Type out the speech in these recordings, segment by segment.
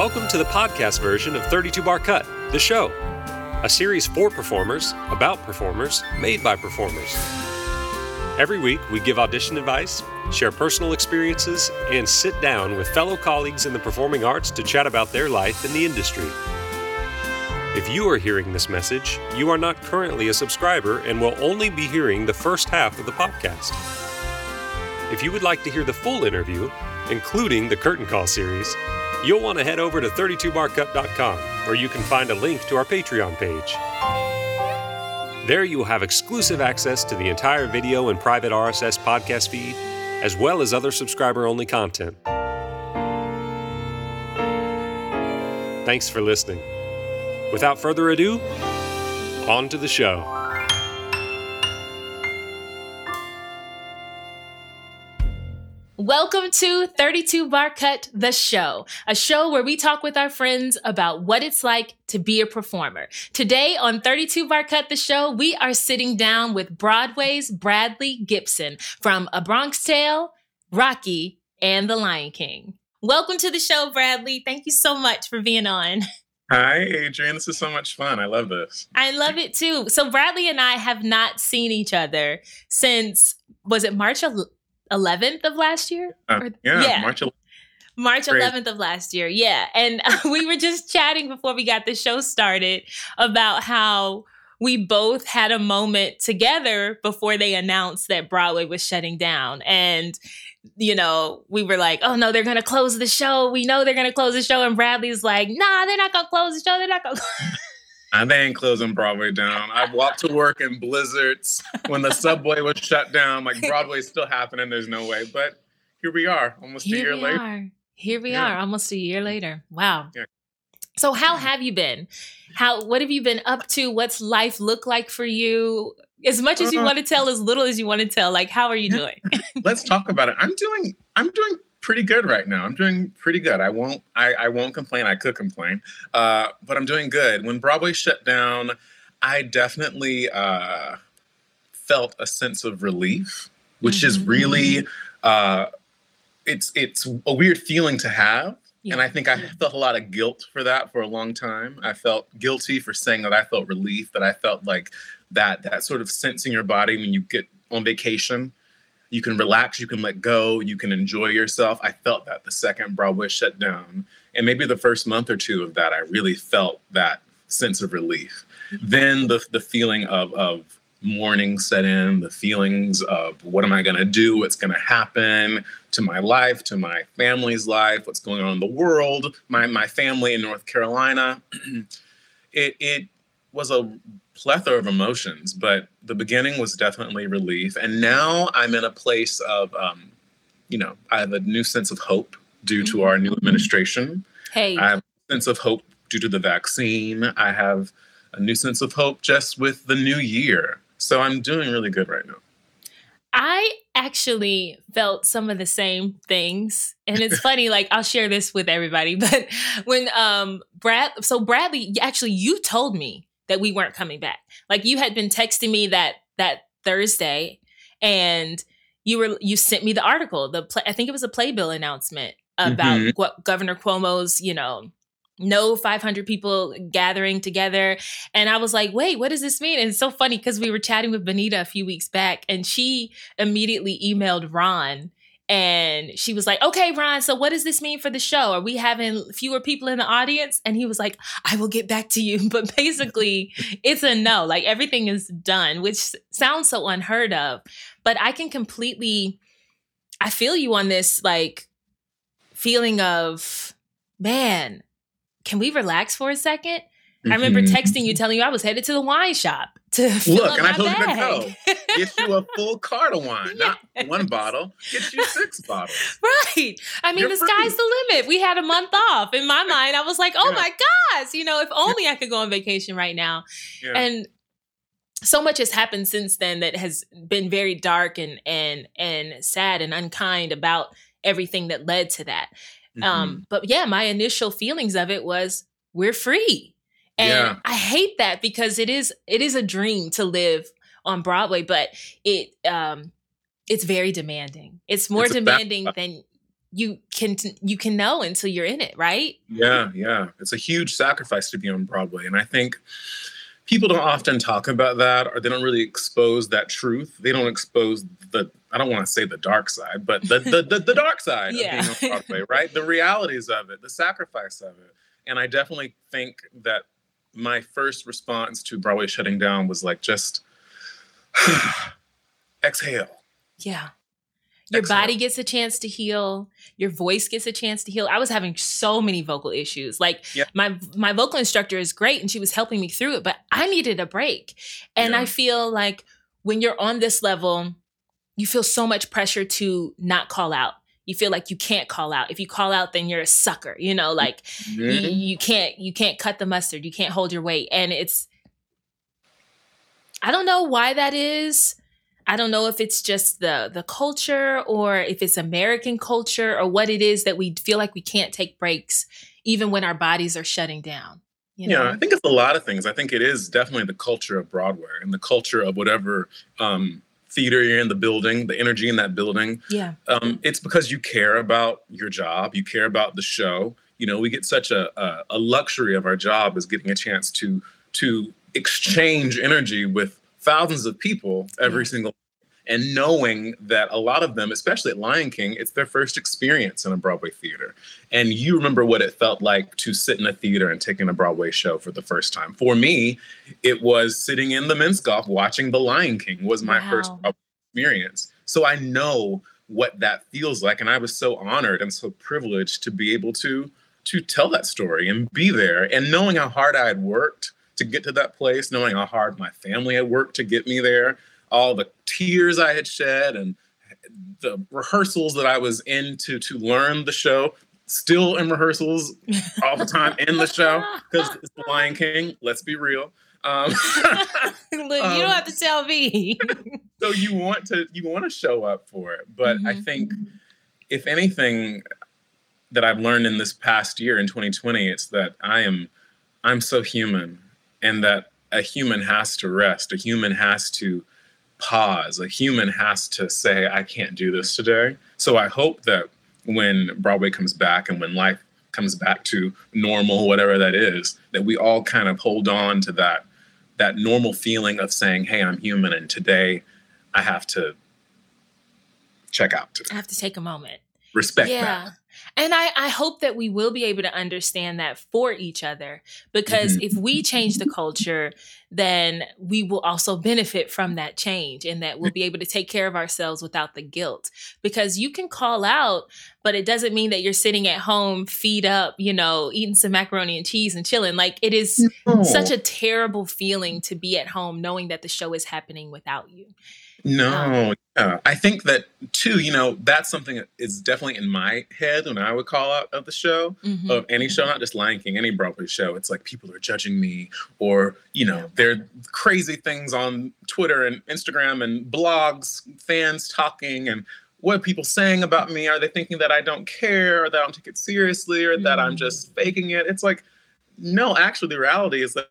Welcome to the podcast version of 32 Bar Cut, the show, a series for performers, about performers, made by performers. Every week, we give audition advice, share personal experiences, and sit down with fellow colleagues in the performing arts to chat about their life in the industry. If you are hearing this message, you are not currently a subscriber and will only be hearing the first half of the podcast. If you would like to hear the full interview, including the Curtain Call series, you'll want to head over to 32barcut.com where you can find a link to our Patreon page. There you will have exclusive access to the entire video and private RSS podcast feed, as well as other subscriber only content. Thanks for listening. Without further ado, on to the show. Welcome to 32 Bar Cut, the show, a show where we talk with our friends about what it's like to be a performer. Today on 32 Bar Cut, the show, we are sitting down with Broadway's Bradley Gibson from A Bronx Tale, Rocky, and The Lion King. Welcome to the show, Bradley. Thank you so much for being on. Hi, Adrian. This is so much fun. I love this. I love it too. So, Bradley and I have not seen each other since, was it March 11th of last year? Uh, yeah, yeah, March 11th. March 11th of last year. Yeah. And uh, we were just chatting before we got the show started about how we both had a moment together before they announced that Broadway was shutting down. And, you know, we were like, oh no, they're going to close the show. We know they're going to close the show. And Bradley's like, nah, they're not going to close the show. They're not going to. And they ain't closing Broadway down. I walked to work in blizzards when the subway was shut down. Like Broadway's still happening. There's no way. But here we are, almost here a year later. Are. Here we yeah. are, almost a year later. Wow. Yeah. So how have you been? How what have you been up to? What's life look like for you? As much as you uh, want to tell, as little as you want to tell. Like, how are you doing? Let's talk about it. I'm doing. I'm doing pretty good right now. I'm doing pretty good. I won't I, I won't complain. I could complain, uh, but I'm doing good. When Broadway shut down, I definitely uh, felt a sense of relief, which mm-hmm. is really uh, it's it's a weird feeling to have. Yeah. And I think I felt a lot of guilt for that for a long time. I felt guilty for saying that I felt relief, that I felt like that that sort of sense in your body when you get on vacation you can relax, you can let go, you can enjoy yourself. I felt that the second Broadway shut down. And maybe the first month or two of that, I really felt that sense of relief. Then the, the feeling of, of mourning set in, the feelings of what am I going to do, what's going to happen to my life, to my family's life, what's going on in the world, my, my family in North Carolina. it, it was a plethora of emotions, but the beginning was definitely relief. And now I'm in a place of, um, you know, I have a new sense of hope due to our new administration. Hey. I have a sense of hope due to the vaccine. I have a new sense of hope just with the new year. So I'm doing really good right now. I actually felt some of the same things. And it's funny, like I'll share this with everybody, but when um Brad so Bradley actually you told me that we weren't coming back. Like you had been texting me that that Thursday and you were you sent me the article, the play, I think it was a playbill announcement about mm-hmm. what Governor Cuomo's, you know, no 500 people gathering together. And I was like, wait, what does this mean? And it's so funny because we were chatting with Benita a few weeks back and she immediately emailed Ron and she was like, okay, Ron, so what does this mean for the show? Are we having fewer people in the audience? And he was like, I will get back to you. But basically, it's a no. Like everything is done, which sounds so unheard of. But I can completely, I feel you on this like feeling of, man, can we relax for a 2nd mm-hmm. I remember mm-hmm. texting you, telling you I was headed to the wine shop to look, and I told bag. you to go. Get you a full cart of wine, yes. not one bottle. Get you six bottles. Right. I mean, You're the free. sky's the limit. We had a month off. In my mind, I was like, oh yeah. my gosh, you know, if only I could go on vacation right now. Yeah. And so much has happened since then that has been very dark and and and sad and unkind about everything that led to that. Mm-hmm. Um, but yeah, my initial feelings of it was we're free and yeah. I hate that because it is it is a dream to live on Broadway, but it um it's very demanding. It's more it's demanding than you can you can know until you're in it, right? Yeah, yeah. It's a huge sacrifice to be on Broadway, and I think people don't often talk about that, or they don't really expose that truth. They don't expose the I don't want to say the dark side, but the the, the, the dark side yeah. of being on Broadway, right? The realities of it, the sacrifice of it, and I definitely think that my first response to Broadway shutting down was like just exhale. Yeah. Your body gets a chance to heal. Your voice gets a chance to heal. I was having so many vocal issues. Like my my vocal instructor is great and she was helping me through it but i needed a break. And yeah. i feel like when you're on this level you feel so much pressure to not call out you feel like you can't call out if you call out then you're a sucker you know like mm-hmm. you, you can't you can't cut the mustard you can't hold your weight and it's i don't know why that is I don't know if it's just the the culture or if it's American culture or what it is that we feel like we can't take breaks even when our bodies are shutting down. You know? Yeah, I think it's a lot of things. I think it is definitely the culture of Broadway and the culture of whatever um, theater you're in, the building, the energy in that building. Yeah. Um, it's because you care about your job, you care about the show. You know, we get such a, a, a luxury of our job is getting a chance to to exchange energy with thousands of people every yeah. single and knowing that a lot of them, especially at Lion King, it's their first experience in a Broadway theater. And you remember what it felt like to sit in a theater and take in a Broadway show for the first time. For me, it was sitting in the Minskoff watching The Lion King was my wow. first experience. So I know what that feels like. And I was so honored and so privileged to be able to to tell that story and be there and knowing how hard I had worked to get to that place, knowing how hard my family had worked to get me there, all the tears I had shed and the rehearsals that I was in to learn the show. Still in rehearsals all the time in the show because it's the Lion King. Let's be real. Um, Look, you don't um, have to tell me. so you want to you want to show up for it, but mm-hmm. I think if anything that I've learned in this past year in 2020, it's that I am I'm so human, and that a human has to rest. A human has to pause. A human has to say, I can't do this today. So I hope that when Broadway comes back and when life comes back to normal, whatever that is, that we all kind of hold on to that that normal feeling of saying, Hey, I'm human and today I have to check out today. I have to take a moment. Respect yeah. that. And I, I hope that we will be able to understand that for each other because mm-hmm. if we change the culture, then we will also benefit from that change and that we'll be able to take care of ourselves without the guilt. Because you can call out, but it doesn't mean that you're sitting at home, feed up, you know, eating some macaroni and cheese and chilling. Like it is no. such a terrible feeling to be at home knowing that the show is happening without you. No, um, yeah. I think that too, you know, that's something that is definitely in my head when I would call out of the show, mm-hmm. of any show, mm-hmm. not just Lion King, any Broadway show. It's like people are judging me, or, you know, yeah. there are crazy things on Twitter and Instagram and blogs, fans talking, and what are people saying about me? Are they thinking that I don't care, or that I don't take it seriously, or mm-hmm. that I'm mm-hmm. just faking it? It's like, no, actually, the reality is that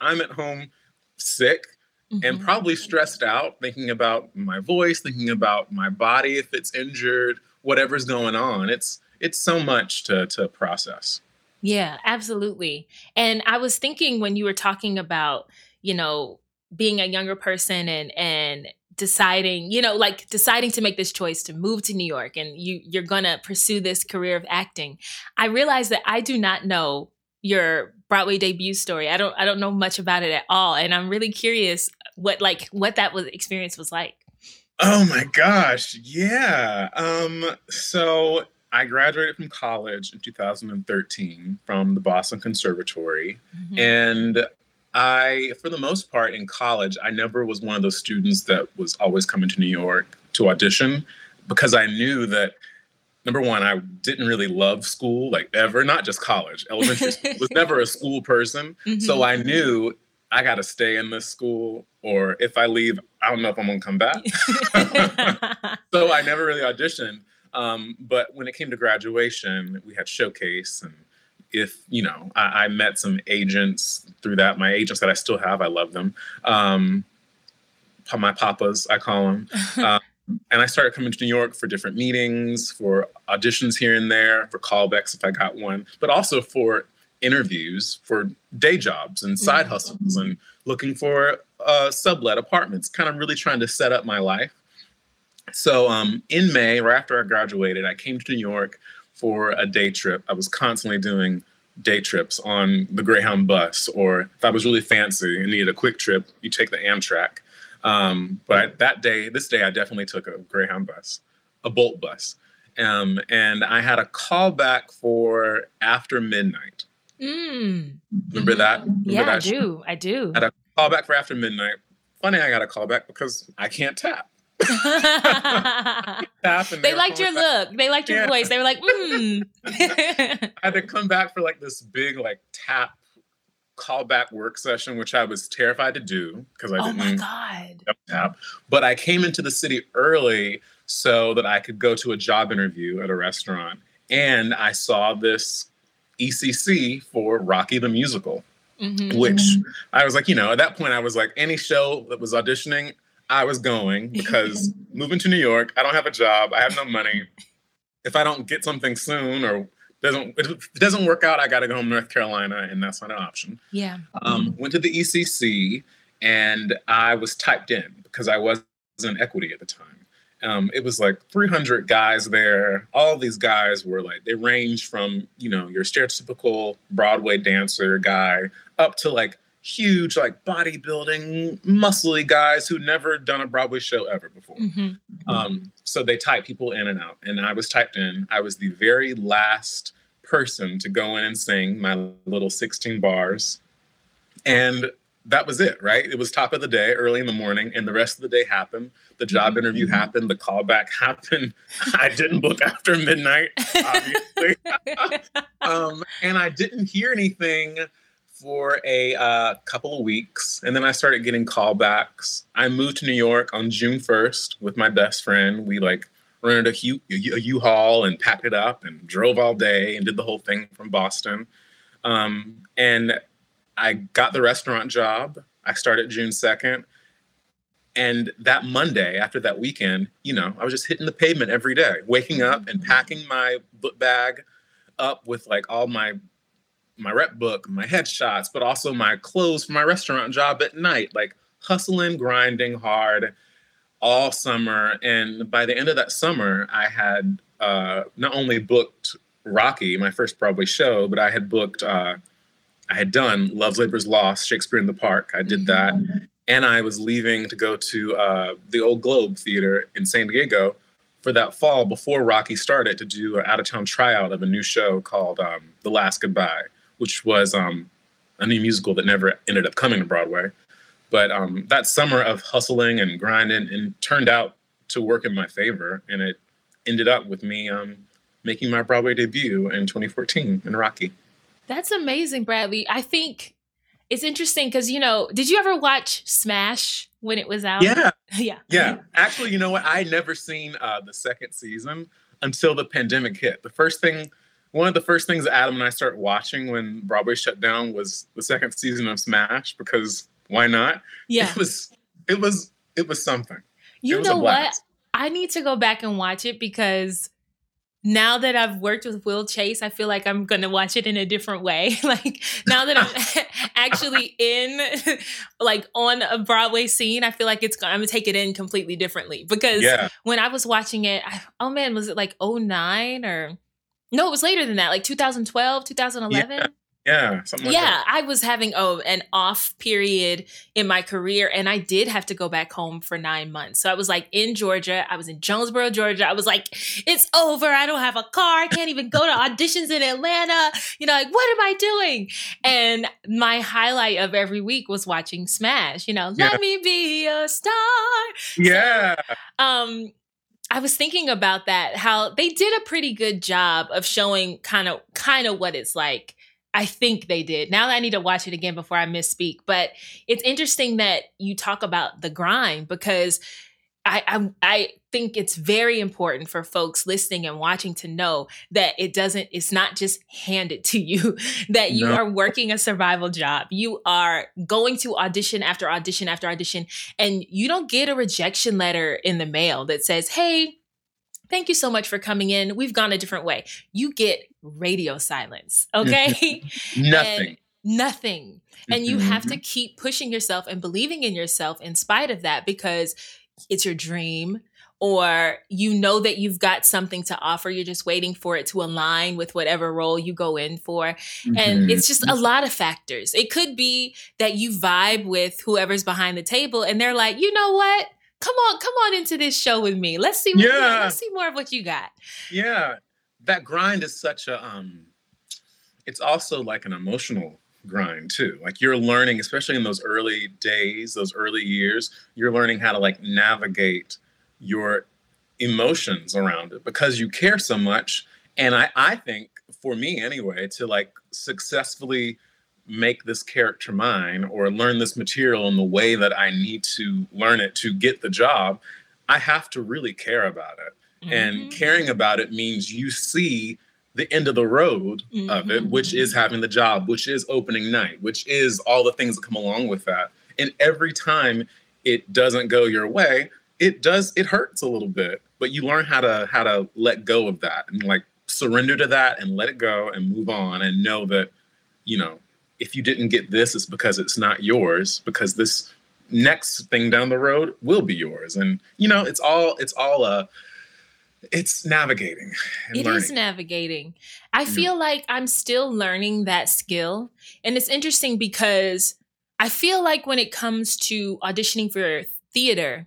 I'm at home sick mm-hmm. and probably stressed out, thinking about my voice, thinking about my body if it's injured, whatever's going on. It's it's so much to to process. Yeah, absolutely. And I was thinking when you were talking about, you know, being a younger person and and deciding, you know, like deciding to make this choice to move to New York and you you're going to pursue this career of acting. I realized that I do not know your Broadway debut story. I don't I don't know much about it at all and I'm really curious what like what that was experience was like. Oh my gosh. Yeah. Um so I graduated from college in 2013 from the Boston Conservatory mm-hmm. and I for the most part in college I never was one of those students that was always coming to New York to audition because I knew that number one, I didn't really love school, like ever, not just college, elementary school. was never a school person. Mm-hmm. So I knew I got to stay in this school, or if I leave, I don't know if I'm to come back. so I never really auditioned. Um, but when it came to graduation, we had showcase and if you know I, I, met some agents through that my agents that i still have i love them um, my papas i call them uh, and I started coming to New York for different meetings, for auditions here and there, for callbacks if I got one, but also for interviews for day jobs and side mm-hmm. hustles and looking for uh, sublet apartments, kind of really trying to set up my life. So um, in May, right after I graduated, I came to New York for a day trip. I was constantly doing day trips on the Greyhound bus, or if I was really fancy and needed a quick trip, you take the Amtrak. Um, but that day, this day, I definitely took a Greyhound bus, a Bolt bus. Um, and I had a call back for after midnight. Mm. Remember that? Remember yeah, that I do. I do. I had a call back for after midnight. Funny, I got a call back because I can't tap. they liked your look. They liked your yeah. voice. They were like, hmm. I had to come back for like this big like tap callback work session, which I was terrified to do because I didn't. Oh my god! Tap. But I came into the city early so that I could go to a job interview at a restaurant, and I saw this ECC for Rocky the Musical, mm-hmm. which I was like, you know, at that point I was like, any show that was auditioning, I was going because moving to New York, I don't have a job, I have no money. If I don't get something soon or doesn't if it doesn't work out, I got to go home to North Carolina, and that's not an option. Yeah. Um, went to the ECC, and I was typed in because I was in equity at the time. Um, it was like 300 guys there. All these guys were like they range from you know your stereotypical Broadway dancer guy up to like huge like bodybuilding muscly guys who never done a broadway show ever before. Mm-hmm. um, so they type people in and out and i was typed in. I was the very last person to go in and sing my little 16 bars. And that was it right? It was top of the day early in the morning and the rest of the day happened the job mm-hmm. interview happened the callback happened i didn't book after midnight obviously um, and i didn't hear anything for a uh, couple of weeks, and then I started getting callbacks. I moved to New York on June 1st with my best friend. We like rented a U- a U-Haul and packed it up and drove all day and did the whole thing from Boston. Um, and I got the restaurant job. I started June 2nd. And that Monday, after that weekend, you know, I was just hitting the pavement every day, waking up and packing my book bag up with like all my my rep book, my headshots, but also my clothes for my restaurant job at night, like hustling, grinding hard all summer. And by the end of that summer, I had uh, not only booked Rocky, my first Broadway show, but I had booked, uh, I had done Love's Labor's Lost, Shakespeare in the Park. I did that. And I was leaving to go to uh, the Old Globe Theater in San Diego for that fall before Rocky started to do an out of town tryout of a new show called um, The Last Goodbye which was um, a new musical that never ended up coming to Broadway. But um, that summer of hustling and grinding and turned out to work in my favor, and it ended up with me um, making my Broadway debut in 2014 in Rocky. That's amazing, Bradley. I think it's interesting because you know, did you ever watch Smash when it was out? Yeah, yeah, yeah. Actually, you know what? I never seen uh, the second season until the pandemic hit. The first thing one of the first things Adam and I started watching when Broadway shut down was the second season of Smash because why not? Yeah, it was it was it was something. You know what? I need to go back and watch it because now that I've worked with Will Chase, I feel like I'm going to watch it in a different way. like now that I'm actually in like on a Broadway scene, I feel like it's I'm going to take it in completely differently because yeah. when I was watching it, I, oh man, was it like 09 or no, it was later than that, like 2012, 2011. Yeah. Yeah, like yeah, I was having oh an off period in my career, and I did have to go back home for nine months. So I was like in Georgia. I was in Jonesboro, Georgia. I was like, it's over. I don't have a car. I can't even go to auditions in Atlanta. You know, like what am I doing? And my highlight of every week was watching Smash. You know, yeah. let me be a star. Yeah. So, um, I was thinking about that, how they did a pretty good job of showing kind of kind of what it's like. I think they did. Now I need to watch it again before I misspeak. But it's interesting that you talk about the grind because I, I I think it's very important for folks listening and watching to know that it doesn't it's not just handed to you that you No. are working a survival job you are going to audition after audition after audition and you don't get a rejection letter in the mail that says hey thank you so much for coming in. We've gone a different way. You get radio silence okay? Nothing. nothing. And you have to mm-hmm, mm-hmm. keep pushing yourself and believing in yourself in spite of that because it's your dream or you know that you've got something to offer. You're just waiting for it to align with whatever role you go in for. And Mhm. it's just a mm-hmm. lot of factors. It could be that you vibe with whoever's behind the table and they're like you know what come on come on into this show with me. Let's see what, Yeah. let's see more of what you got. Yeah. That grind is such a um it's also like an emotional grind too. Like you're learning especially in those early days those early years you're learning how to like navigate your emotions around it because you care so much. And i i think for me anyway to like successfully make this character mine or learn this material in the way that i need to learn it to get the job i have to really care about it and Mhm. caring about it means you see the end of the road of it Mhm. which is having the job which is opening night which is all the things that come along with that and every time it doesn't go your way it does it hurts a little bit but you learn how to how to let go of that and like surrender to that and let it go and move on and know that you know if you didn't get this it's because it's not yours because this next thing down the road will be yours and you know it's all it's all uh it's navigating and It learning is navigating. I Mm. feel like I'm still learning that skill. And it's interesting because I feel like when it comes to auditioning for theater,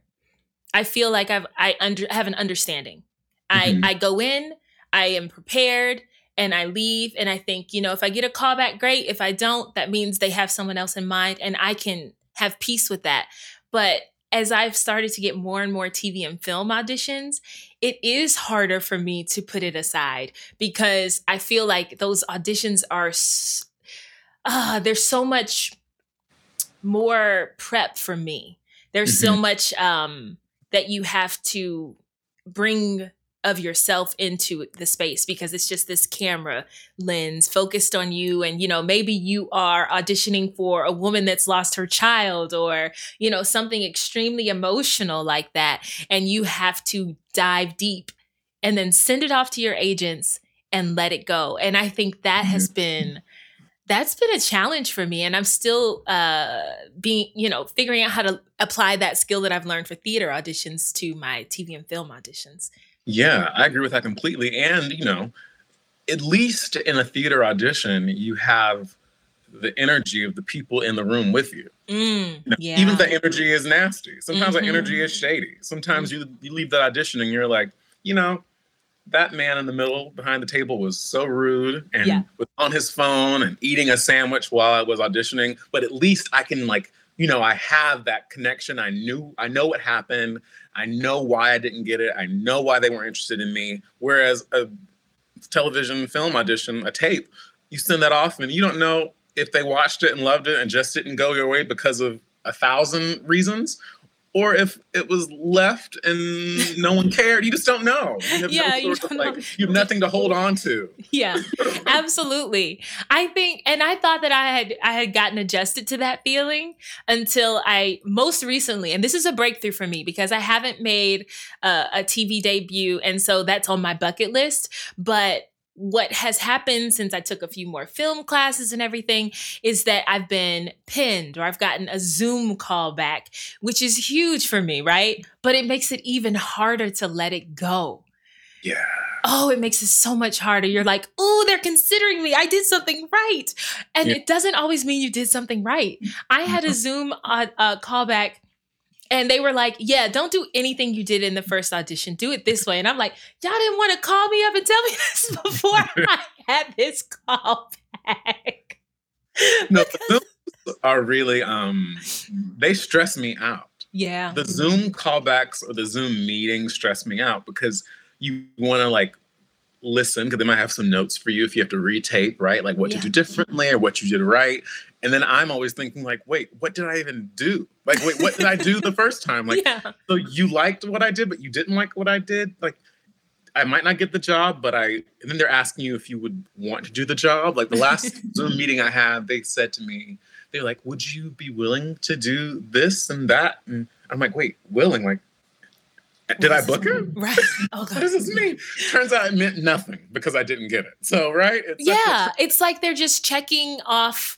I feel like I've I under have an understanding. Mhm. I I go in, I am prepared, and I leave and I think, you know, if I get a call back, great. If I don't, that means they have someone else in mind and I can have peace with that. But as I've started to get more and more TV and film auditions, it is harder for me to put it aside because I feel like those auditions are ah there's so much more prep for me. There's so much um that you have to bring of yourself into the space because it's just this camera lens focused on you and you know maybe you are auditioning for a woman that's lost her child or you know something extremely emotional like that and you have to dive deep and then send it off to your agents and let it go. And i think that has been that's been a challenge for me and i'm still uh being you know figuring out how to apply that skill that i've learned for theater auditions to my tv and film auditions Yeah, I agree with that completely. And, you know, at least in a theater audition, you have the energy of the people in the room with you. mm, You know, yeah Even if the energy is nasty. Sometimes Mhm. the energy is shady. Sometimes you, you leave that audition and you're like, you know, that man in the middle behind the table was so rude and Yeah. was on his phone and eating a sandwich while I was auditioning. But at least I can like, you know, I have that connection. I knew I know what happened. I know why I didn't get it. I know why they weren't interested in me. Whereas a television film audition, a tape, you send that off and you don't know if they watched it and loved it and just didn't go your way because of a thousand reasons or if it was left and no one cared. You just don't know. You have, Yeah, no you don't like, know. you have nothing to hold on to. yeah absolutely i think and i thought that i had i had gotten adjusted to that feeling until i most recently and this is a breakthrough for me because i haven't made uh, a tv debut and so that's on my bucket list but what has happened since I took a few more film classes and everything is that I've been pinned or I've gotten a Zoom call back, which is huge for me, right? But it makes it even harder to let it go Yeah. oh, it makes it so much harder. You're like, oh, they're considering me. I did something right. And Yeah. it doesn't always mean you did something right. I had a Zoom uh, uh, callback and they were like, yeah, don't do anything you did in the first audition. Do it this way. And I'm like, y'all didn't want to call me up and tell me this before I had this call back. No, the Zooms are really um they stress me out. Yeah. The Zoom callbacks or the Zoom meetings stress me out because you want to like listen because they might have some notes for you if you have to retape, right? Like what Yeah. to do differently or what you did right. And then I'm always thinking like, wait, what did I even do? Like, wait, what did I do the first time? Like, yeah. so you liked what I did, but you didn't like what I did. Like, I might not get the job, but I. And then they're asking you if you would want to do the job. Like the last Zoom meeting I had, they said to me, they're like, "Would you be willing to do this and that?" And I'm like, "Wait, willing? Like, did I book it? Right. Oh, what does this mean? Turns out it meant nothing because I didn't get it. So, right? It's yeah, it's like they're just checking off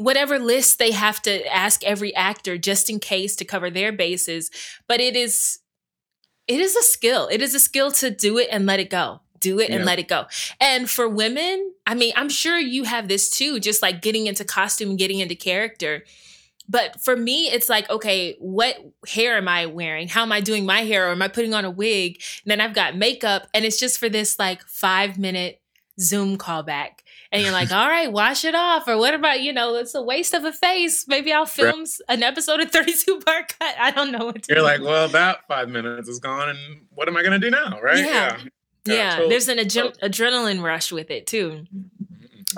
whatever list they have to ask every actor just in case to cover their bases. But it is it is a skill. It is a skill to do it and let it go. Do it and yeah. let it go. And for women, I mean, I'm sure you have this too, just like getting into costume, getting into character but for me, it's like, okay, what hair am I wearing? How am I doing my hair? Or am I putting on a wig? And then I've got makeup, and it's just for this like five minute Zoom callback. And you're like, all right, wash it off. Or what about, you know, it's a waste of a face. Maybe I'll film right. an episode of 32 Bar Cut. I don't know what to You're do. like, well, that five minutes is gone. And what am I going to do now? Right? Yeah. Yeah. yeah. Totally. There's an adrenaline rush with it too. Mm-hmm.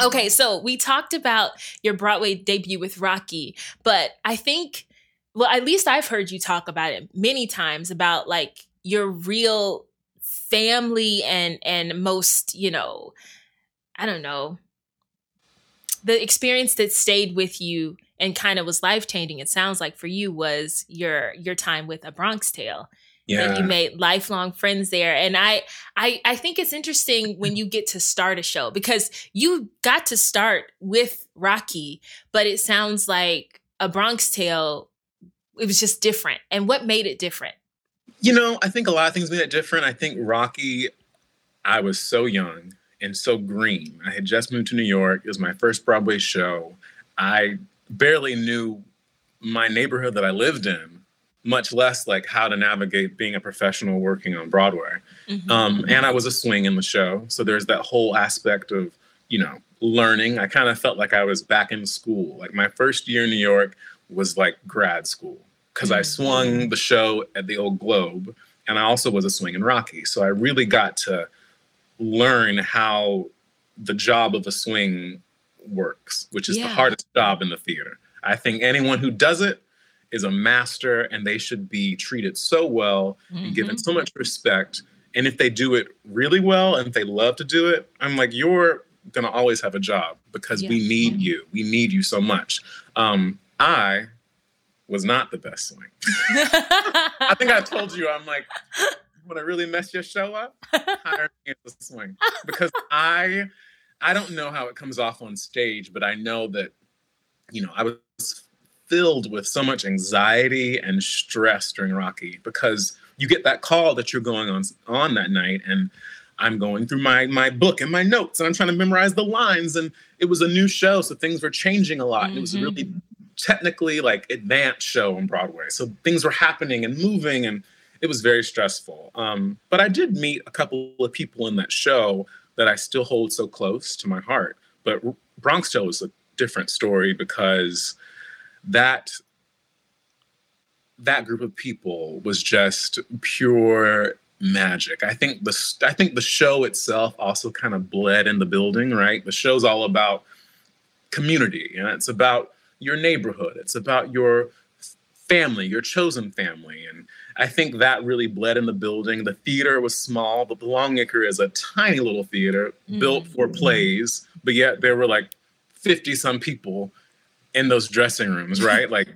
Okay, so we talked about your Broadway debut with Rocky, but I think, well, at least I've heard you talk about it many times about like your real family and and most, you know, I don't know, the experience that stayed with you and kind of was life changing. It sounds like for you was your your time with A Bronx Tale. Yeah. and you made lifelong friends there. And I, I i think it's interesting when you get to start a show because you got to start with rocky but it sounds like a bronx tale it was just different. And what made it different? You know i think a lot of things made it different. I think rocky i was so young and so green i had just moved to new york it was my first broadway show i barely knew my neighborhood that i lived in much less like how to navigate being a professional working on Broadway. Mm-hmm. Um, and I was a swing in the show. So there's that whole aspect of, you know, learning. I kind of felt like I was back in school. Like my first year in New York was like grad school because mm-hmm. I swung the show at the Old Globe and I also was a swing in Rocky. So I really got to learn how the job of a swing works, which is yeah. the hardest job in the theater. I think anyone who does it is a master and they should be treated so well mm-hmm. and given so much respect. And if they do it really well and if they love to do it, I'm like, you're gonna always have a job because we need you. We need you so much. Um, I was not the best swing. I think I told you, I'm like, when I really mess your show up, hire me as a swing because I, I don't know how it comes off on stage, but I know that, you know, I was filled with so much anxiety and stress during Rocky because you get that call that you're going on on that night and I'm going through my my book and my notes and I'm trying to memorize the lines and it was a new show so things were changing a lot. Mm-hmm. It was a really mm-hmm. technically like advanced show on Broadway. So things were happening and moving and it was very stressful. Um, but I did meet a couple of people in that show that I still hold so close to my heart. But Bronx Tale was a different story because that that group of people was just pure magic. I think the I think the show itself also kind of bled in the building, right? The show's all about community, and it's about your neighborhood. It's about your family, your chosen family, and I think that really bled in the building. The theater was small, but the Longacre is a tiny little theater mm-hmm. built for plays, but yet there were like 50 some people in those dressing rooms, right? like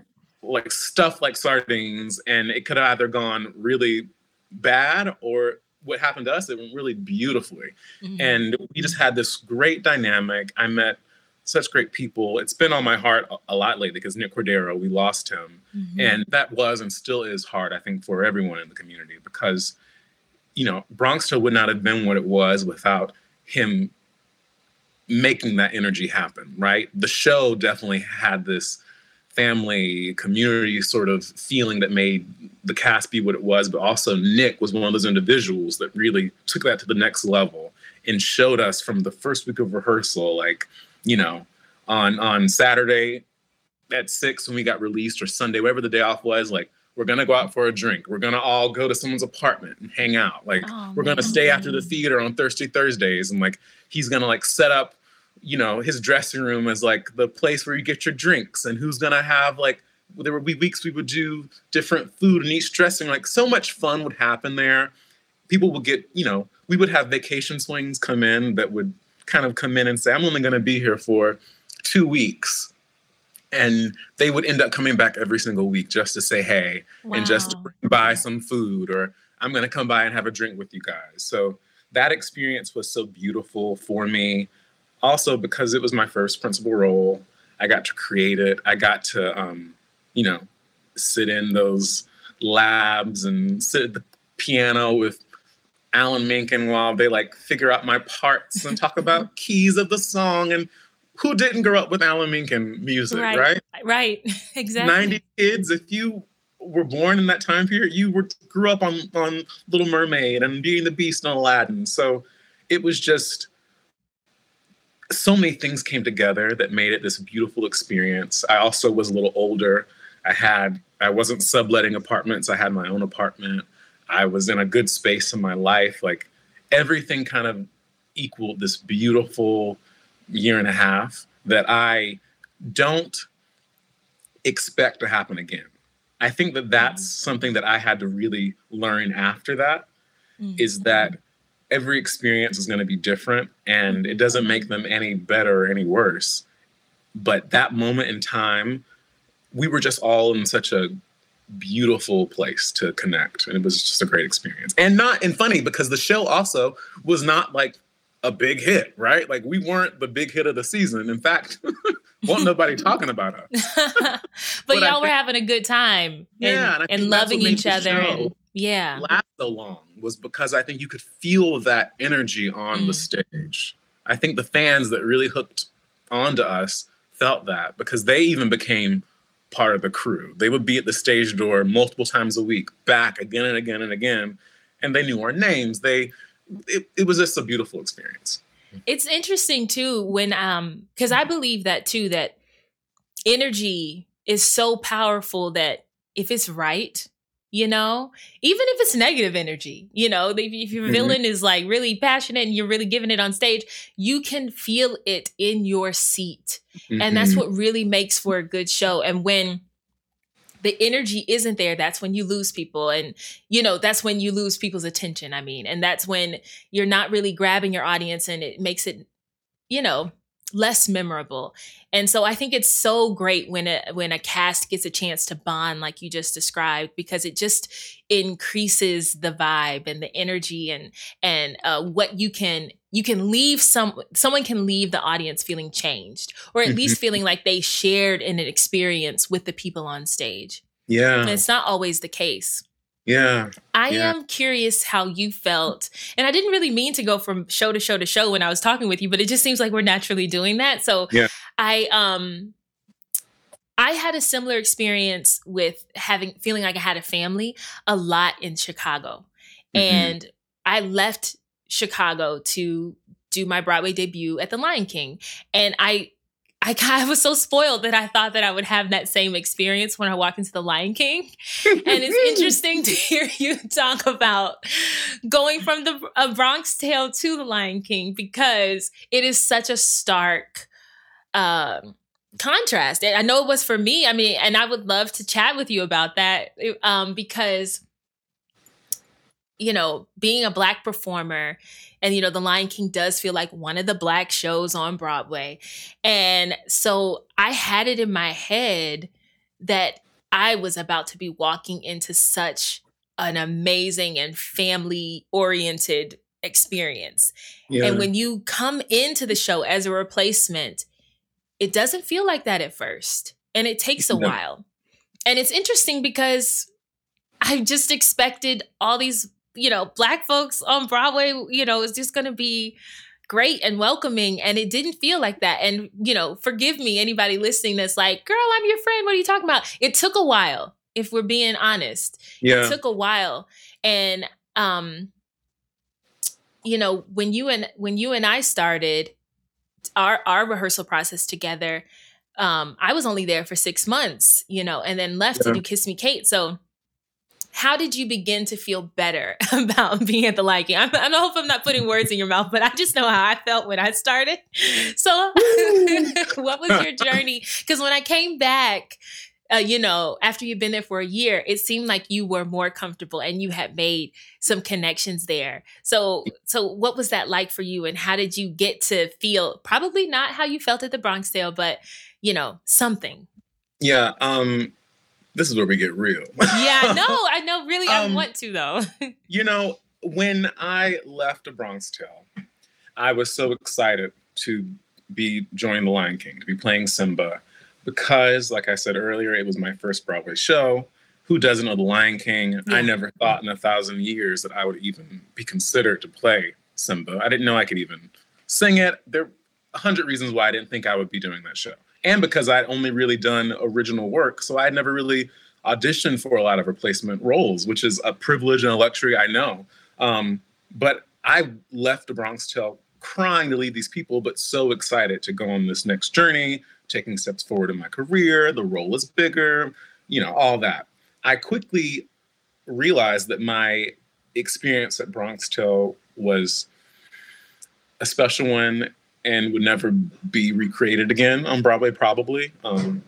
like stuff like sardines, and it could have either gone really bad or what happened to us, it went really beautifully. Mm-hmm. And we just had this great dynamic. I met such great people. It's been on my heart a lot lately because Nick Cordero, we lost him. Mm-hmm. And that was and still is hard, I think, for everyone in the community because, you know, Bronx Tale would not have been what it was without him making that energy happen, right? The show definitely had this family community sort of feeling that made the cast be what it was, but also Nick was one of those individuals that really took that to the next level and showed us from the first week of rehearsal, like, you know, on on Saturday at six when we got released or Sunday, whatever the day off was, like we're gonna go out for a drink. We're gonna all go to someone's apartment and hang out. Like oh, we're gonna stay after the theater on Thursday Thursdays, and like he's gonna like set up you know, his dressing room as like the place where you get your drinks and who's gonna have like there would be weeks we would do different food in each dressing. Like so much fun would happen there. People would get, you know, we would have vacation swings come in that would kind of come in and say, I'm only gonna be here for two weeks. And they would end up coming back every single week just to say hey wow. and just to buy some food or I'm gonna come by and have a drink with you guys. So that experience was so beautiful for me. Also, because it was my first principal role, I got to create it. I got to, um, you know, sit in those labs and sit at the piano with Alan Menken while they like figure out my parts and talk about keys of the song and who didn't grow up with Alan Menken music, right? Right. right. Exactly. 90 kids, if you were born in that time period, you were grew up on on Little Mermaid and Beauty and the Beast and Aladdin. So it was just so many things came together that made it this beautiful experience. I also was a little older. I had I wasn't subletting apartments. I had my own apartment. I was in a good space in my life. Like everything kind of equaled this beautiful year and a half that I don't expect to happen again. I think that that's mm-hmm. something that I had to really learn after that mm-hmm. is that every experience is going to be different and it doesn't make them any better or any worse. But that moment in time, we were just all in such a beautiful place to connect and it was just a great experience. And not and funny because the show also was not like a big hit, right? Like we weren't the big hit of the season. In fact, Won't nobody talking about us. but, but, y'all were having a good time. Yeah, and, and, and loving each other. And, yeah, last so long was because I think you could feel that energy on mm. the stage. I think the fans that really hooked onto us felt that because they even became part of the crew. They would be at the stage door multiple times a week, back again and again and again, and they knew our names. They it, it was just a beautiful experience. It's interesting too when um because I believe that too that energy is so powerful that if it's right, you know, even if it's negative energy, you know, if, if your mm-hmm. villain is like really passionate and you're really giving it on stage, you can feel it in your seat. Mm-hmm. And that's mm-hmm. what really makes for a good show. And when the energy isn't there, that's when you lose people. And, you know, that's when you lose people's attention. I mean, and that's when you're not really grabbing your audience and it makes it, you know, less memorable. And so I think it's so great when a when a cast gets a chance to bond like you just described because it just increases the vibe and the energy and and uh, what you can you can leave some someone can leave the audience feeling changed or at least mm-hmm. feeling like they shared in an experience with the people on stage. Yeah. And it's not always the case. Yeah. I yeah. am curious how you felt. And I didn't really mean to go from show to show to show when I was talking with you, but it just seems like we're naturally doing that. So yeah. I um I had a similar experience with having feeling like I had a family a lot in Chicago. Mm-hmm. And I left Chicago to do my Broadway debut at The Lion King. And I I of was so spoiled that I thought that I would have that same experience when I walk into the Lion King. and it's interesting to hear you talk about going from the a Bronx Tale to the Lion King because it is such a stark um, contrast. I know it was for me. I mean, and I would love to chat with you about that um, because you know, being a black performer and you know the lion king does feel like one of the black shows on broadway and so i had it in my head that i was about to be walking into such an amazing and family oriented experience yeah. and when you come into the show as a replacement it doesn't feel like that at first and it takes a no. while and it's interesting because i just expected all these you know, black folks on Broadway, you know, is just going to be great and welcoming. And it didn't feel like that. And, you know, forgive me, anybody listening that's like, girl, I'm your friend. What are you talking about? It took a while, if we're being honest. Yeah. It took a while. And, um, you know, when you and when you and I started our our rehearsal process together, um, I was only there for six months, you know, and then left yeah. to do Kiss Me Kate. So how did you begin to feel better about being at the Lion King? I, if I'm not putting words in your mouth, but I just know how I felt when I started. So, what was your journey? Because when I came back, uh, you know, after you've been there for a year, it seemed like you were more comfortable and you had made some connections there. So, so what was that like for you, and how did you get to feel? Probably not how you felt at the Bronx Tale, but you know, something. Yeah. Um, this is where we get real. yeah, no, I know. Really, um, I want to though. you know, when I left a Bronx Tale, I was so excited to be joining the Lion King, to be playing Simba because, like I said earlier, it was my first Broadway show. Who doesn't know The Lion King? Yeah. I never thought in a thousand years that I would even be considered to play Simba. I didn't know I could even sing it. There are a hundred reasons why I didn't think I would be doing that show. And because I'd only really done original work. So I'd never really auditioned for a lot of replacement roles, which is a privilege and a luxury I know. Um, but I left the Bronx Tale crying to leave these people, but so excited to go on this next journey, taking steps forward in my career. The role is bigger, you know, all that. I quickly realized that my experience at Bronx Tale was a special one and would never be recreated again on Broadway, probably. Um,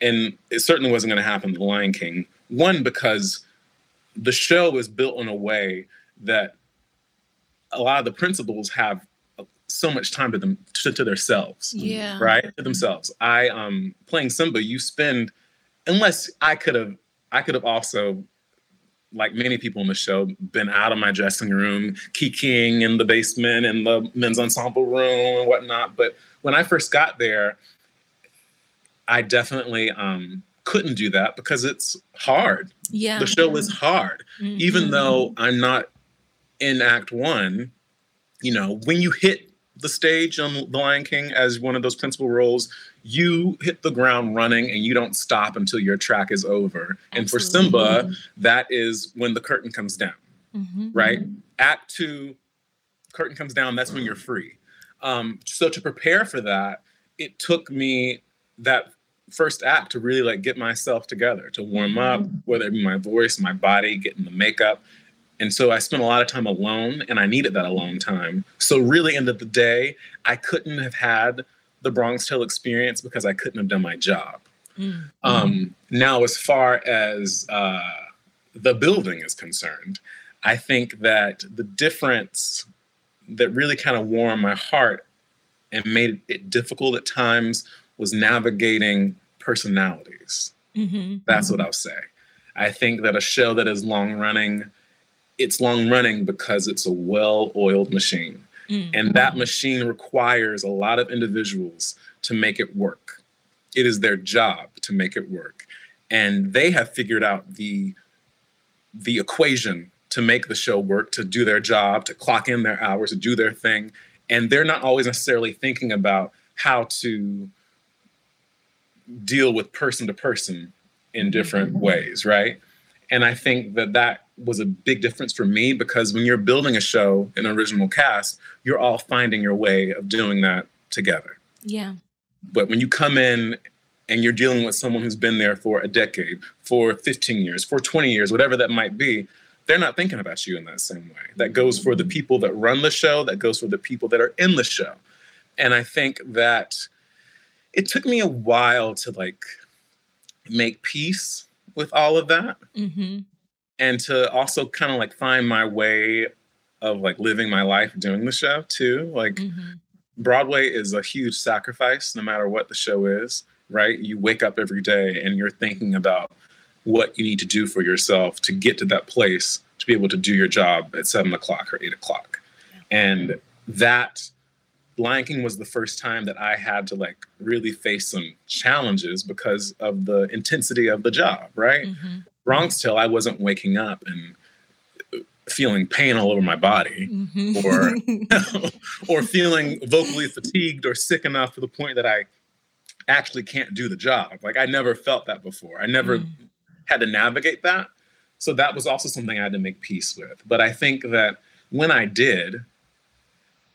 and it certainly wasn't going to happen to The Lion King. One, because the show was built in a way that a lot of the principals have so much time to them to, to themselves. Yeah. Right? To themselves. I um playing Simba, you spend unless I could have I could have also like many people in the show, been out of my dressing room, kikiing in the basement and the men's ensemble room and whatnot. But when I first got there, I definitely um, couldn't do that because it's hard. Yeah. The show is hard. Mm-hmm. Even though I'm not in act one, you know, when you hit the stage on The Lion King as one of those principal roles, you hit the ground running and you don't stop until your track is over. Absolutely. And for Simba, that is when the curtain comes down, mm-hmm. right? Act two, curtain comes down, that's when you're free. Um, so to prepare for that, it took me that first act to really like get myself together, to warm up, mm-hmm. whether it be my voice, my body, getting the makeup, and so I spent a lot of time alone and I needed that alone time. So, really, end of the day, I couldn't have had the Bronx Tale experience because I couldn't have done my job. Mm-hmm. Um, now, as far as uh, the building is concerned, I think that the difference that really kind of warmed my heart and made it difficult at times was navigating personalities. Mm-hmm. That's what I'll say. I think that a show that is long running it's long running because it's a well oiled machine. Mm-hmm. And that machine requires a lot of individuals to make it work. It is their job to make it work. And they have figured out the, the equation to make the show work, to do their job, to clock in their hours, to do their thing. And they're not always necessarily thinking about how to deal with person to person in different mm-hmm. ways, right? And I think that that was a big difference for me because when you're building a show, an original cast, you're all finding your way of doing that together. Yeah. But when you come in and you're dealing with someone who's been there for a decade, for 15 years, for 20 years, whatever that might be, they're not thinking about you in that same way. That goes for the people that run the show, that goes for the people that are in the show. And I think that it took me a while to like make peace with all of that. Mm-hmm and to also kind of like find my way of like living my life doing the show too. Like mm-hmm. Broadway is a huge sacrifice no matter what the show is, right? You wake up every day and you're thinking about what you need to do for yourself to get to that place to be able to do your job at seven o'clock or eight o'clock. And that Lion King was the first time that I had to like really face some challenges because of the intensity of the job, right? Mm-hmm. Bronx Tale, I wasn't waking up and feeling pain all over my body mm-hmm. or or feeling vocally fatigued or sick enough to the point that I actually can't do the job. Like I never felt that before. I never mm. had to navigate that. So that was also something I had to make peace with. But I think that when I did,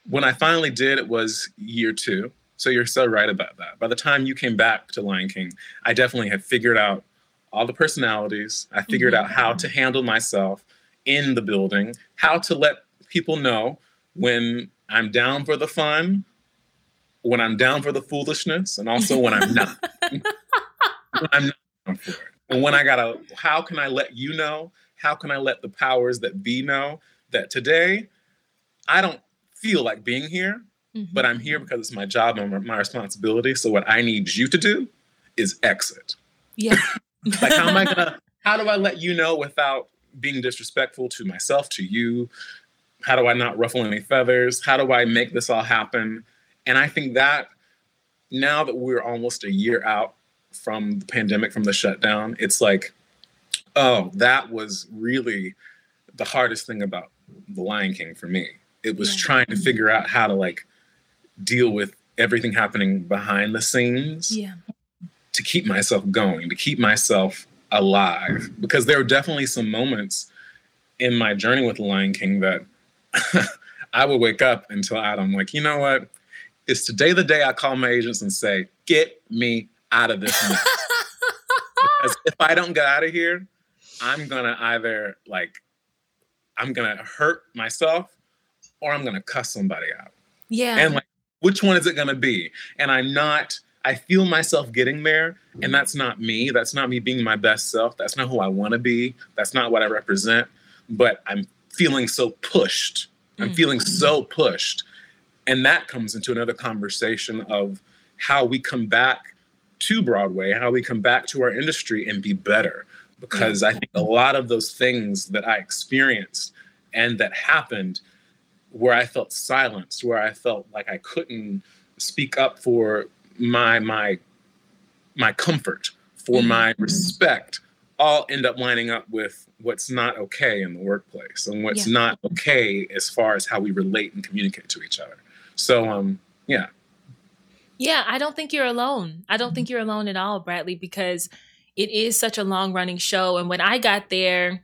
when I finally did, it was year two. So you're so right about that. By the time you came back to Lion King, I definitely had figured out all the personalities. I figured mm-hmm. out how to handle myself in the building, how to let people know when I'm down for the fun, when I'm down for the foolishness, and also when I'm not. when I'm not down for it. And when I gotta, how can I let you know? How can I let the powers that be know that today I don't feel like being here, mm-hmm. but I'm here because it's my job and my responsibility. So what I need you to do is exit. Yeah. Like how am I gonna how do I let you know without being disrespectful to myself, to you? How do I not ruffle any feathers? How do I make this all happen? And I think that now that we're almost a year out from the pandemic, from the shutdown, it's like, oh, that was really the hardest thing about The Lion King for me. It was yeah. trying to mm-hmm. figure out how to like deal with everything happening behind the scenes. Yeah. To keep myself going, to keep myself alive. Because there were definitely some moments in my journey with The Lion King that I would wake up and tell Adam, like, you know what? Is today the day I call my agents and say, get me out of this because if I don't get out of here, I'm gonna either like I'm gonna hurt myself or I'm gonna cuss somebody out. Yeah. And like, which one is it gonna be? And I'm not, I feel myself getting there, and that's not me. That's not me being my best self. That's not who I wanna be. That's not what I represent. But I'm feeling so pushed. I'm mm-hmm. feeling so pushed. And that comes into another conversation of how we come back to Broadway, how we come back to our industry and be better. Because I think a lot of those things that I experienced and that happened where I felt silenced, where I felt like I couldn't speak up for my my my comfort, for mm-hmm. my respect, all end up lining up with what's not okay in the workplace and what's yeah. not okay as far as how we relate and communicate to each other. So um yeah. Yeah, I don't think you're alone. I don't think you're alone at all, Bradley, because it is such a long running show. And when I got there,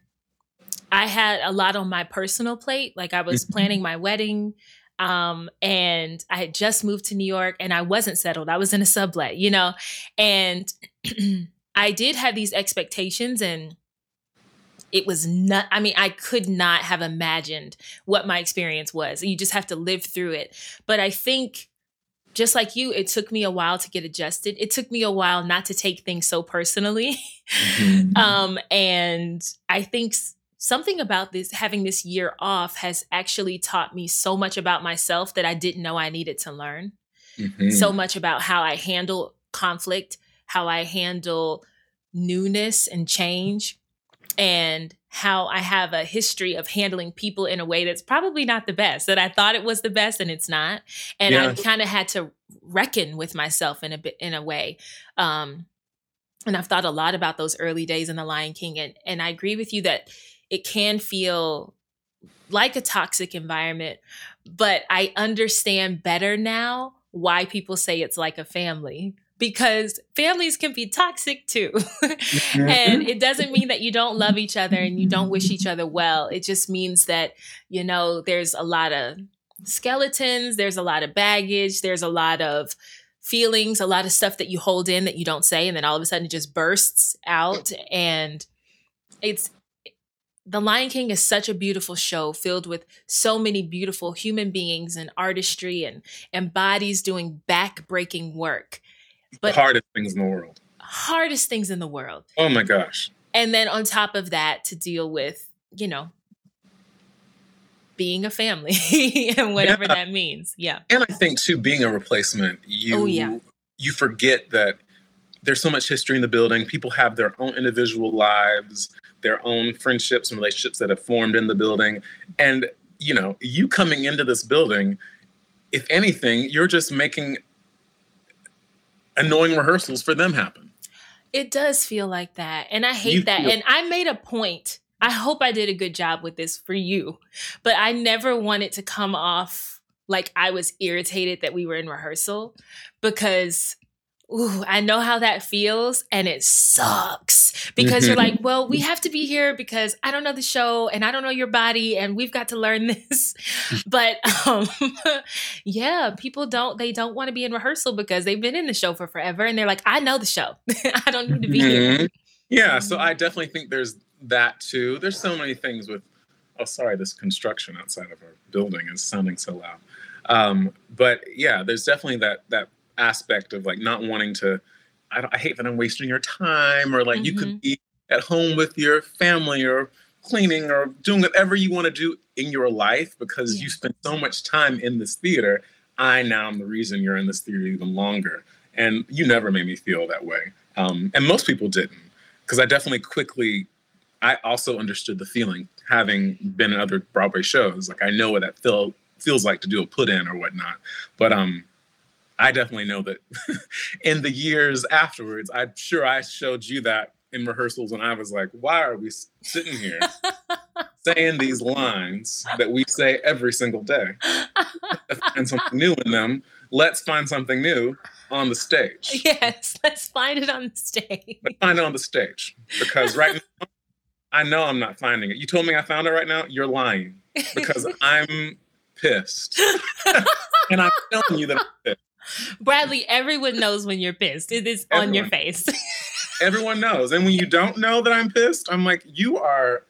I had a lot on my personal plate. Like I was mm-hmm. planning my wedding. Um, and I had just moved to New York and I wasn't settled. I was in a sublet, you know, and I did have these expectations and it was not, I mean, I could not have imagined what my experience was. You just have to live through it. But I think just like you, it took me a while to get adjusted. It took me a while not to take things so personally. Mm-hmm. um, and I think something about this having this year off has actually taught me so much about myself that I didn't know I needed to learn. Mm-hmm. So much about how I handle conflict, how I handle newness and change, and how I have a history of handling people in a way that's probably not the best, that I thought it was the best and it's not. And yeah. I kind of had to reckon with myself in a bit in a way. Um, and I've thought a lot about those early days in The Lion King. And and I agree with you that it can feel like a toxic environment, but I understand better now why people say it's like a family because families can be toxic too. Mm-hmm. and it doesn't mean that you don't love each other and you don't wish each other well. It just means that, you know, there's a lot of skeletons, there's a lot of baggage, there's a lot of feelings, a lot of stuff that you hold in that you don't say and then all of a sudden it just bursts out and it's the Lion King is such a beautiful show filled with so many beautiful human beings and artistry and, and bodies doing back-breaking work. But the hardest things in the world. Hardest things in the world. Oh my gosh. And then on top of that, to deal with, you know, being a family and whatever yeah. that means. Yeah. And I think too, being a replacement, you oh, yeah. you forget that there's so much history in the building. People have their own individual lives their own friendships and relationships that have formed in the building. And, you know, you coming into this building, if anything, you're just making annoying rehearsals for them happen. It does feel like that. And I hate you that. Feel- and I made a point. I hope I did a good job with this for you, but I never wanted to come off like I was irritated that we were in rehearsal because ooh, I know how that feels and it sucks because you're like, well, we have to be here because I don't know the show and I don't know your body and we've got to learn this. but um, yeah, people don't, they don't want to be in rehearsal because they've been in the show for forever and they're like, I know the show. I don't need to be mm-hmm. here. Yeah, so I definitely think there's that too. There's so many things with. Oh, sorry, this construction outside of our building is sounding so loud. Um, but yeah, there's definitely that that aspect of like not wanting to. I, I hate that I'm wasting your time, or like mm-hmm. you could mm-hmm. be at home with your family, or cleaning, or doing whatever you want to do in your life because yeah. you spend so much time in this theater. I now am the reason you're in this theater even longer, and you never made me feel that way. Um, and most people didn't, because I definitely quickly. I also understood the feeling having been in other Broadway shows. Like I know what that feel feels like to do a put in or whatnot. But um, I definitely know that in the years afterwards, I'm sure I showed you that in rehearsals and I was like, why are we sitting here saying these lines that we say every single day? find something new in them. Let's find something new on the stage. Yes, let's find it on the stage. Let's find it on the stage. Because right now, I know I'm not finding it. You told me I found it right now. You're lying. Because I'm pissed. and I'm telling you that I'm pissed. Bradley, everyone knows when you're pissed. It is everyone. on your face. everyone knows. And when you don't know that I'm pissed, I'm like, you are,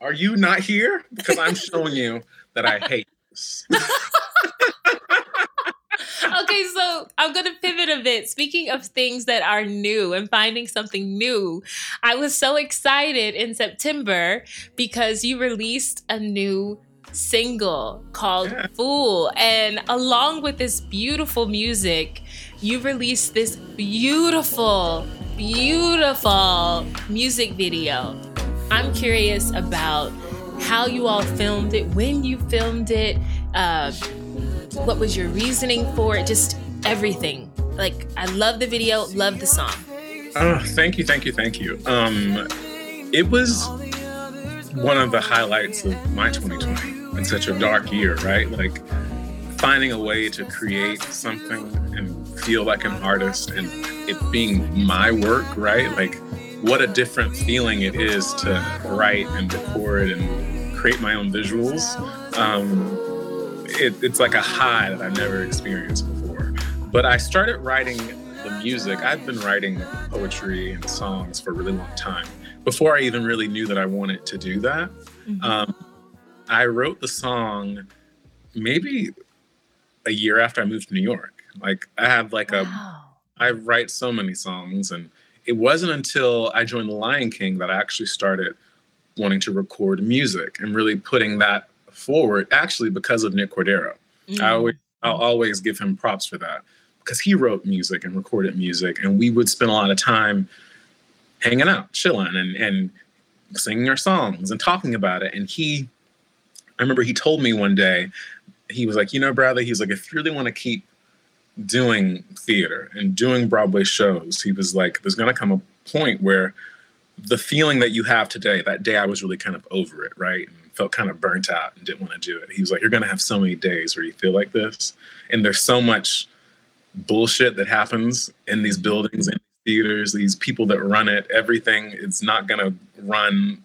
are you not here? Because I'm showing you that I hate this. okay, so I'm going to pivot a bit. Speaking of things that are new and finding something new, I was so excited in September because you released a new single called yeah. Fool. And along with this beautiful music, you released this beautiful, beautiful music video. I'm curious about how you all filmed it, when you filmed it, uh, what was your reasoning for it, just everything. Like, I love the video, love the song. Oh, thank you, thank you, thank you. Um, it was one of the highlights of my 2020 in such a dark year, right? Like finding a way to create something and feel like an artist and it being my work, right? Like what a different feeling it is to write and record and create my own visuals. Um, it, it's like a high that I've never experienced before. But I started writing the music. I've been writing poetry and songs for a really long time before I even really knew that I wanted to do that. Mm-hmm. Um, I wrote the song maybe a year after I moved to New York. Like I have like wow. a I write so many songs and it wasn't until I joined the Lion King that I actually started wanting to record music and really putting that forward actually because of Nick Cordero. Mm. I always I'll always give him props for that because he wrote music and recorded music and we would spend a lot of time hanging out, chilling and and singing our songs and talking about it and he I remember he told me one day, he was like, you know, Bradley, he's like, if you really want to keep doing theater and doing Broadway shows, he was like, there's going to come a point where the feeling that you have today, that day I was really kind of over it, right? And felt kind of burnt out and didn't want to do it. He was like, you're going to have so many days where you feel like this. And there's so much bullshit that happens in these buildings theaters, these people that run it, everything is not going to run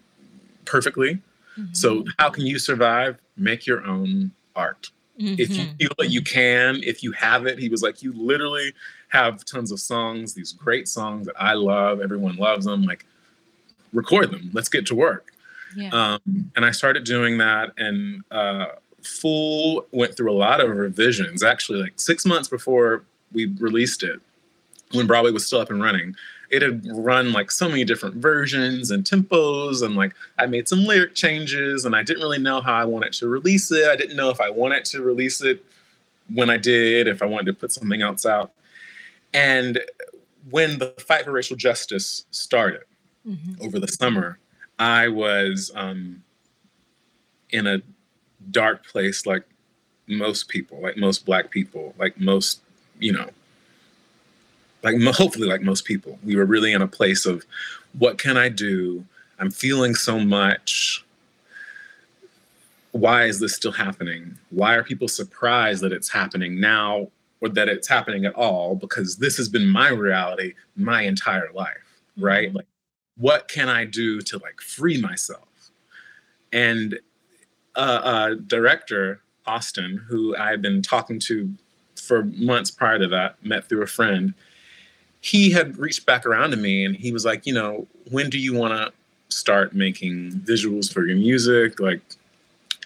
perfectly Mm-hmm. So, how can you survive? Make your own art. Mm-hmm. If you mm-hmm. feel that you can, if you have it, he was like, you literally have tons of songs, these great songs that I love. Everyone loves them. Like, record them. Let's get to work. Yeah. Um, and I started doing that, and uh, Fool went through a lot of revisions. Actually, like six months before we released it, when Broadway was still up and running, it had run like so many different versions and tempos and like i made some lyric changes and i didn't really know how i wanted to release it i didn't know if i wanted to release it when i did if i wanted to put something else out and when the fight for racial justice started mm-hmm. over the summer i was um, in a dark place like most people like most black people like most you know like hopefully like most people we were really in a place of what can i do? I'm feeling so much. Why is this still happening? Why are people surprised that it's happening now or that it's happening at all? Because this has been my reality my entire life right? Mm-hmm. like what can i do to like free myself? And uh, uh director austin who i had been talking to for months prior to that met through a friend he had reached back around to me and he was like, you know, when do you want to start making visuals for your music? Like,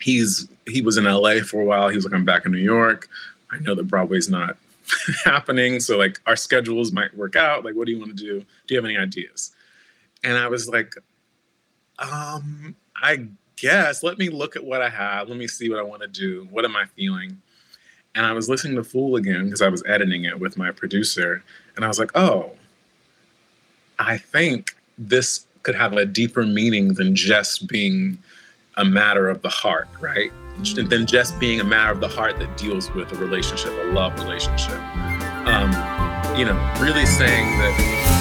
he's he was in LA for a while. He was like, I'm back in New York. I know that Broadway's not happening, so like our schedules might work out. Like, what do you want to do? Do you have any ideas? And I was like, um, I guess let me look at what I have. Let me see what I want to do. What am I feeling? And I was listening to Fool again because I was editing it with my producer. And I was like, oh, I think this could have a deeper meaning than just being a matter of the heart, right? And than just being a matter of the heart that deals with a relationship, a love relationship. Um, you know, really saying that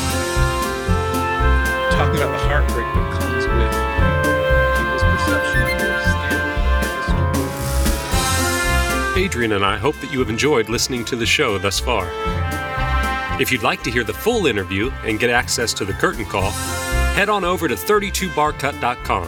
talking about the heartbreak Adrian and I hope that you have enjoyed listening to the show thus far. If you'd like to hear the full interview and get access to the curtain call, head on over to 32barcut.com,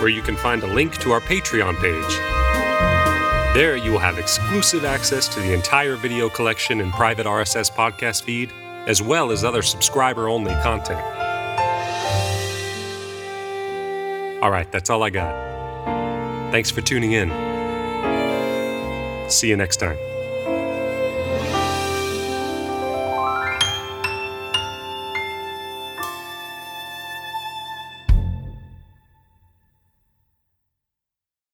where you can find a link to our Patreon page. There, you will have exclusive access to the entire video collection and private RSS podcast feed, as well as other subscriber only content. All right, that's all I got. Thanks for tuning in. See you next time.